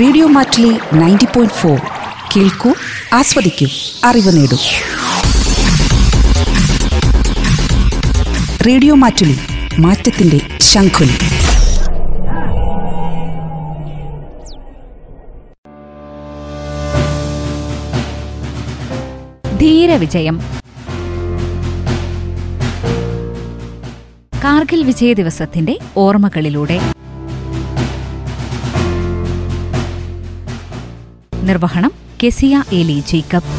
Radio Mattoli ninety point four. കേൾക്കൂ ആസ്വദിക്കൂ അറിവ് നേടൂ. റേഡിയോ മാറ്റുലി മാറ്റത്തിന്റെ ശംഖുലി. ധീരവിജയം. കാർഗിൽ വിജയ ദിവസത്തിന്റെ ഓർമ്മകളിലൂടെ. നിർവഹണം കെസിയ എലി ജേക്കബ്.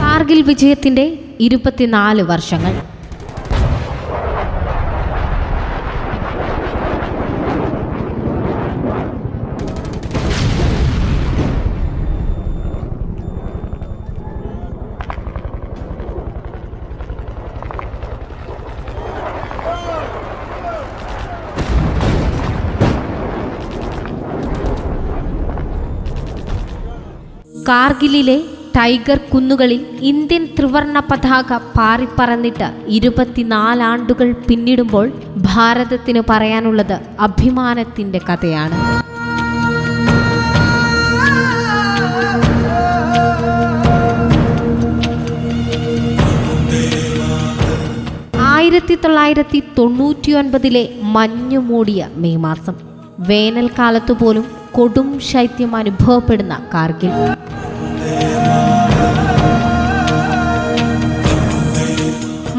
കാർഗിൽ വിജയത്തിന്റെ ഇരുപത്തിനാല് വർഷങ്ങൾ. കാർഗിലിലെ ടൈഗർ കുന്നുകളിൽ ഇന്ത്യൻ ത്രിവർണ പതാക പാറിപ്പറന്നിട്ട് ഇരുപത്തിനാലാണ്ടുകൾ പിന്നിടുമ്പോൾ ഭാരതത്തിന് പറയാനുള്ളത് അഭിമാനത്തിന്റെ കഥയാണ്. ആയിരത്തി തൊള്ളായിരത്തി തൊണ്ണൂറ്റി ഒൻപതിലെ മഞ്ഞു മൂടിയ മെയ് മാസം. വേനൽക്കാലത്തു പോലും കൊടും ശൈത്യം അനുഭവപ്പെടുന്ന കാർഗിൽ.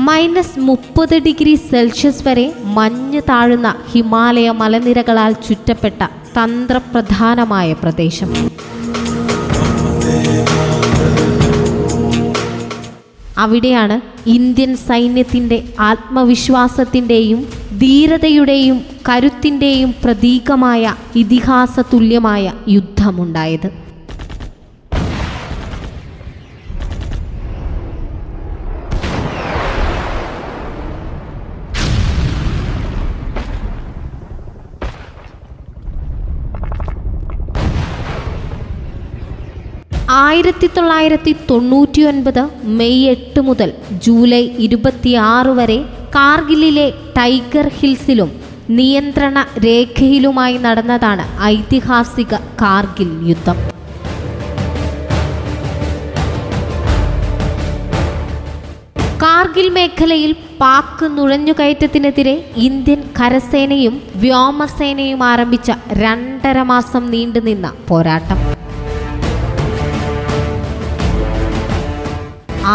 മൈനസ് മുപ്പത് ഡിഗ്രി സെൽഷ്യസ് വരെ മഞ്ഞ് താഴുന്ന ഹിമാലയ മലനിരകളാൽ ചുറ്റപ്പെട്ട തന്ത്രപ്രധാനമായ പ്രദേശം. അവിടെയാണ് ഇന്ത്യൻ സൈന്യത്തിന്റെ ആത്മവിശ്വാസത്തിന്റെയും ധീരതയുടെയും കരുത്തിന്റെയും പ്രതീകമായ ഇതിഹാസ തുല്യമായ യുദ്ധമുണ്ടായത്. ആയിരത്തി തൊള്ളായിരത്തി തൊണ്ണൂറ്റി ഒൻപത് മെയ് എട്ട് മുതൽ ജൂലൈ ഇരുപത്തിയാറ് വരെ കാർഗിലിലെ ടൈഗർ ഹിൽസിലും നിയന്ത്രണ രേഖയിലുമായി നടന്നതാണ് ഐതിഹാസിക കാർഗിൽ യുദ്ധം. കാർഗിൽ മേഖലയിൽ പാക് നുഴഞ്ഞുകയറ്റത്തിനെതിരെ ഇന്ത്യൻ കരസേനയും വ്യോമസേനയും ആരംഭിച്ച രണ്ടര മാസം നീണ്ടുനിന്ന പോരാട്ടം.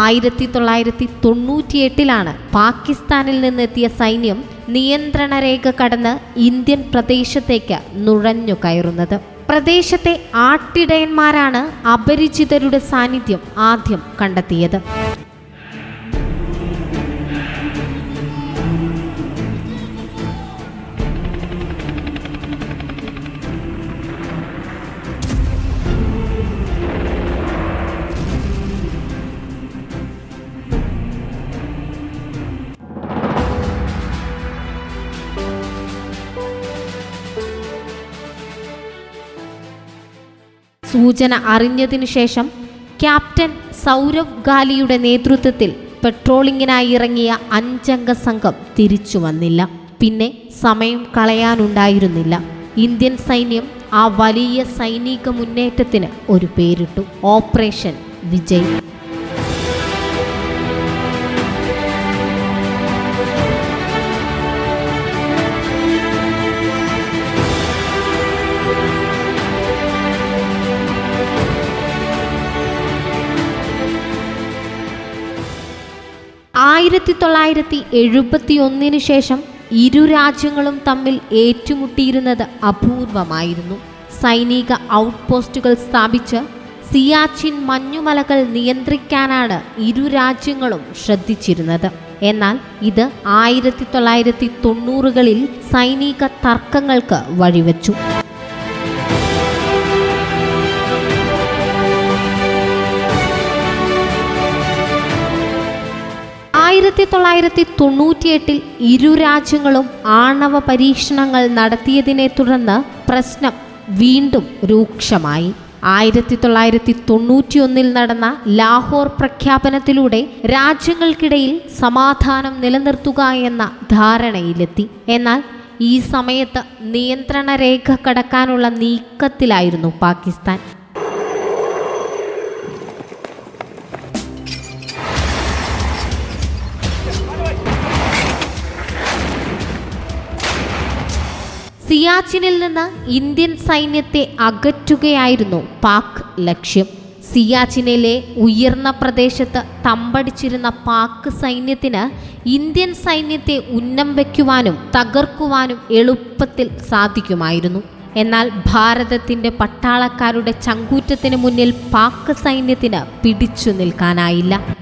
ആയിരത്തി തൊള്ളായിരത്തി തൊണ്ണൂറ്റിയെട്ടിലാണ് പാകിസ്ഥാനിൽ നിന്നെത്തിയ സൈന്യം നിയന്ത്രണ രേഖ കടന്ന് ഇന്ത്യൻ പ്രദേശത്തേക്ക് നുഴഞ്ഞു കയറുന്നത്. പ്രദേശത്തെ ആട്ടിടയന്മാരാണ് അപരിചിതരുടെ സാന്നിധ്യം ആദ്യം കണ്ടെത്തിയത്. സൂചന അറിഞ്ഞതിനു ശേഷം ക്യാപ്റ്റൻ സൗരവ് ഗാലിയുടെ നേതൃത്വത്തിൽ പെട്രോളിങ്ങിനായി ഇറങ്ങിയ അഞ്ചംഗ സംഘം തിരിച്ചു വന്നില്ല. പിന്നെ സമയം കളയാനുണ്ടായിരുന്നില്ല. ഇന്ത്യൻ സൈന്യം ആ വലിയ സൈനിക മുന്നേറ്റത്തിന് ഒരു പേരിട്ടു. ഓപ്പറേഷൻ വിജയ്. ആയിരത്തി തൊള്ളായിരത്തി എഴുപത്തി ഒന്നിന് ശേഷം ഇരു രാജ്യങ്ങളും തമ്മിൽ ഏറ്റുമുട്ടിയിരുന്നത് അപൂർവമായിരുന്നു. സൈനിക ഔട്ട് പോസ്റ്റുകൾ സ്ഥാപിച്ച് സിയാച്ചിൻ മഞ്ഞുമലകൾ നിയന്ത്രിക്കാനാണ് ഇരു രാജ്യങ്ങളും ശ്രദ്ധിച്ചിരുന്നത്. എന്നാൽ ഇത് ആയിരത്തി തൊള്ളായിരത്തി തൊണ്ണൂറുകളിൽ സൈനിക തർക്കങ്ങൾക്ക് വഴിവെച്ചു. ആയിരത്തി തൊള്ളായിരത്തി തൊണ്ണൂറ്റിയെട്ടിൽ ഇരു രാജ്യങ്ങളും ആണവ പരീക്ഷണങ്ങൾ നടത്തിയതിനെ തുടർന്ന് പ്രശ്നം വീണ്ടും രൂക്ഷമായി. ആയിരത്തി തൊള്ളായിരത്തി തൊണ്ണൂറ്റിയൊന്നിൽ നടന്ന ലാഹോർ പ്രഖ്യാപനത്തിലൂടെ രാജ്യങ്ങൾക്കിടയിൽ സമാധാനം നിലനിർത്തുക എന്ന ധാരണയിലെത്തി. എന്നാൽ ഈ സമയത്ത് നിയന്ത്രണ രേഖ കടക്കാനുള്ള നീക്കത്തിലായിരുന്നു പാകിസ്ഥാൻ. സിയാച്ചിനിൽ നിന്ന് ഇന്ത്യൻ സൈന്യത്തെ അകറ്റുകയായിരുന്നു പാക് ലക്ഷ്യം. സിയാച്ചിനിലെ ഉയർന്ന പ്രദേശത്ത് തമ്പടിച്ചിരുന്ന പാക് സൈന്യത്തിന് ഇന്ത്യൻ സൈന്യത്തെ ഉന്നം വയ്ക്കുവാനും തകർക്കുവാനും എളുപ്പത്തിൽ സാധിക്കുമായിരുന്നു. എന്നാൽ ഭാരതത്തിന്റെ പട്ടാളക്കാരുടെ ചങ്കൂറ്റത്തിന് മുന്നിൽ പാക് സൈന്യത്തിന് പിടിച്ചു നിൽക്കാനായില്ല.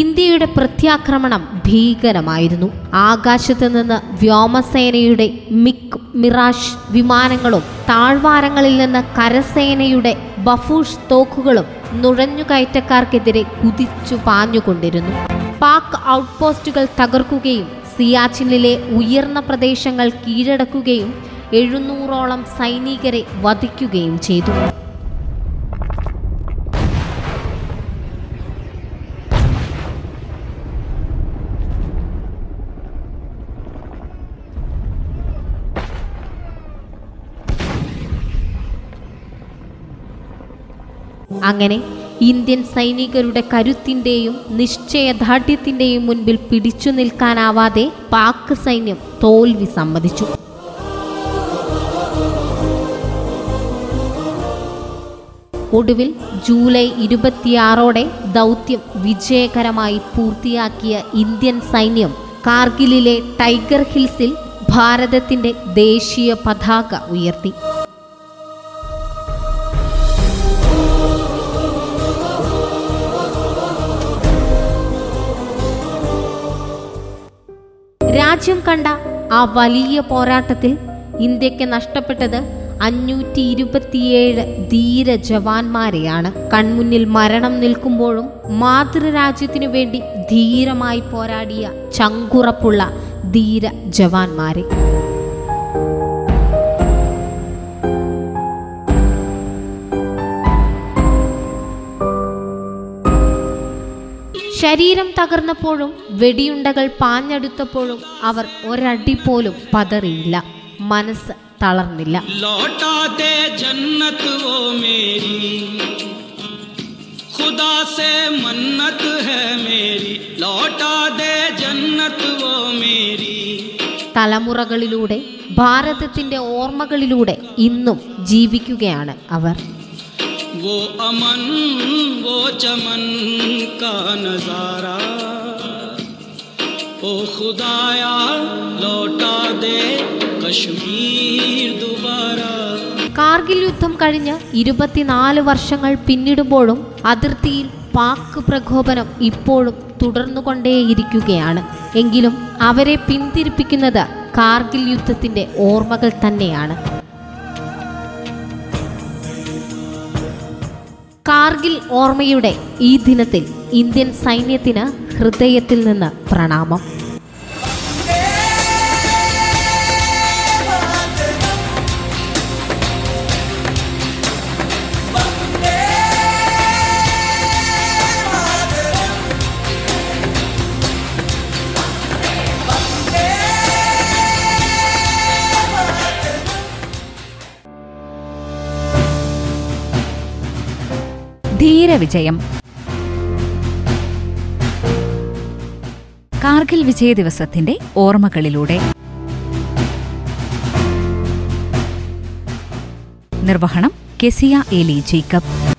ഇന്ത്യയുടെ പ്രത്യാക്രമണം ഭീകരമായിരുന്നു. ആകാശത്ത് നിന്ന് വ്യോമസേനയുടെ മിക് മിറാഷ് വിമാനങ്ങളും താഴ്വാരങ്ങളിൽ നിന്ന് കരസേനയുടെ ബഫൂഷ് തോക്കുകളും നുഴഞ്ഞുകയറ്റക്കാർക്കെതിരെ കുതിച്ചു പാഞ്ഞുകൊണ്ടിരുന്നു. പാക് ഔട്ട്പോസ്റ്റുകൾ തകർക്കുകയും സിയാച്ചിനിലെ ഉയർന്ന പ്രദേശങ്ങൾ കീഴടക്കുകയും എഴുന്നൂറോളം സൈനികരെ വധിക്കുകയും ചെയ്തു. അങ്ങനെ ഇന്ത്യൻ സൈനികരുടെ കരുത്തിന്റെയും നിശ്ചയദാർഢ്യത്തിന്റെയും മുൻപിൽ പിടിച്ചു നിൽക്കാനാവാതെ പാക് സൈന്യം തോൽവി സമ്മതിച്ചു. ഒടുവിൽ ജൂലൈ ഇരുപത്തിയാറോടെ ദൗത്യം വിജയകരമായി പൂർത്തിയാക്കിയ ഇന്ത്യൻ സൈന്യം കാർഗിലിലെ ടൈഗർ ഹിൽസിൽ ഭാരതത്തിന്റെ ദേശീയ പതാക ഉയർത്തി. രാജ്യം കണ്ട ആ വലിയ പോരാട്ടത്തിൽ ഇന്ത്യയ്ക്ക് നഷ്ടപ്പെട്ടത് അഞ്ഞൂറ്റി ഇരുപത്തിയേഴ് ധീര ജവാന്മാരെയാണ്. കൺമുന്നിൽ മരണം നിൽക്കുമ്പോഴും മാതൃരാജ്യത്തിനു വേണ്ടി ധീരമായി പോരാടിയ ചങ്കുറപ്പുള്ള ധീര ജവാന്മാരെ. ശരീരം തകർന്നപ്പോഴും വെടിയുണ്ടകൾ പാഞ്ഞെടുത്തപ്പോഴും അവർ ഒരടി പോലും പതറിയില്ല മനസ്സ് തളർന്നില്ല लौटा दे जन्नत वो मेरी खुदा से मन्नत है मेरी लौटा दे जन्नत वो मेरी തലമുറകളിലൂടെ ഭാരതത്തിന്റെ ഓർമ്മകളിലൂടെ ഇന്നും ജീവിക്കുകയാണ് അവർ वो अमन वो चमन का नजारा ओ खुदाया लौटा दे कश्मीर दोबारा കാർഗിൽ യുദ്ധം കഴിഞ്ഞ് ഇരുപത്തിനാല് വർഷങ്ങൾ പിന്നിടുമ്പോഴും അതിർത്തിയിൽ പാക് പ്രകോപനം ഇപ്പോഴും തുടർന്നുകൊണ്ടേയിരിക്കുകയാണ് എങ്കിലും അവരെ പിന്തിരിപ്പിക്കുന്നത് കാർഗിൽ യുദ്ധത്തിന്റെ ഓർമ്മകൾ തന്നെയാണ് കാർഗിൽ ഓർമ്മയുടെ ഈ ദിനത്തിൽ ഇന്ത്യൻ സൈന്യത്തിന് ഹൃദയത്തിൽ നിന്ന് പ്രണാമം. ധീരവിജയം കാർഗിൽ വിജയ ദിവസത്തിന്റെ ഓർമ്മകളിലൂടെ. നിർവഹണം കെസിയ എലി ജേക്കബ്.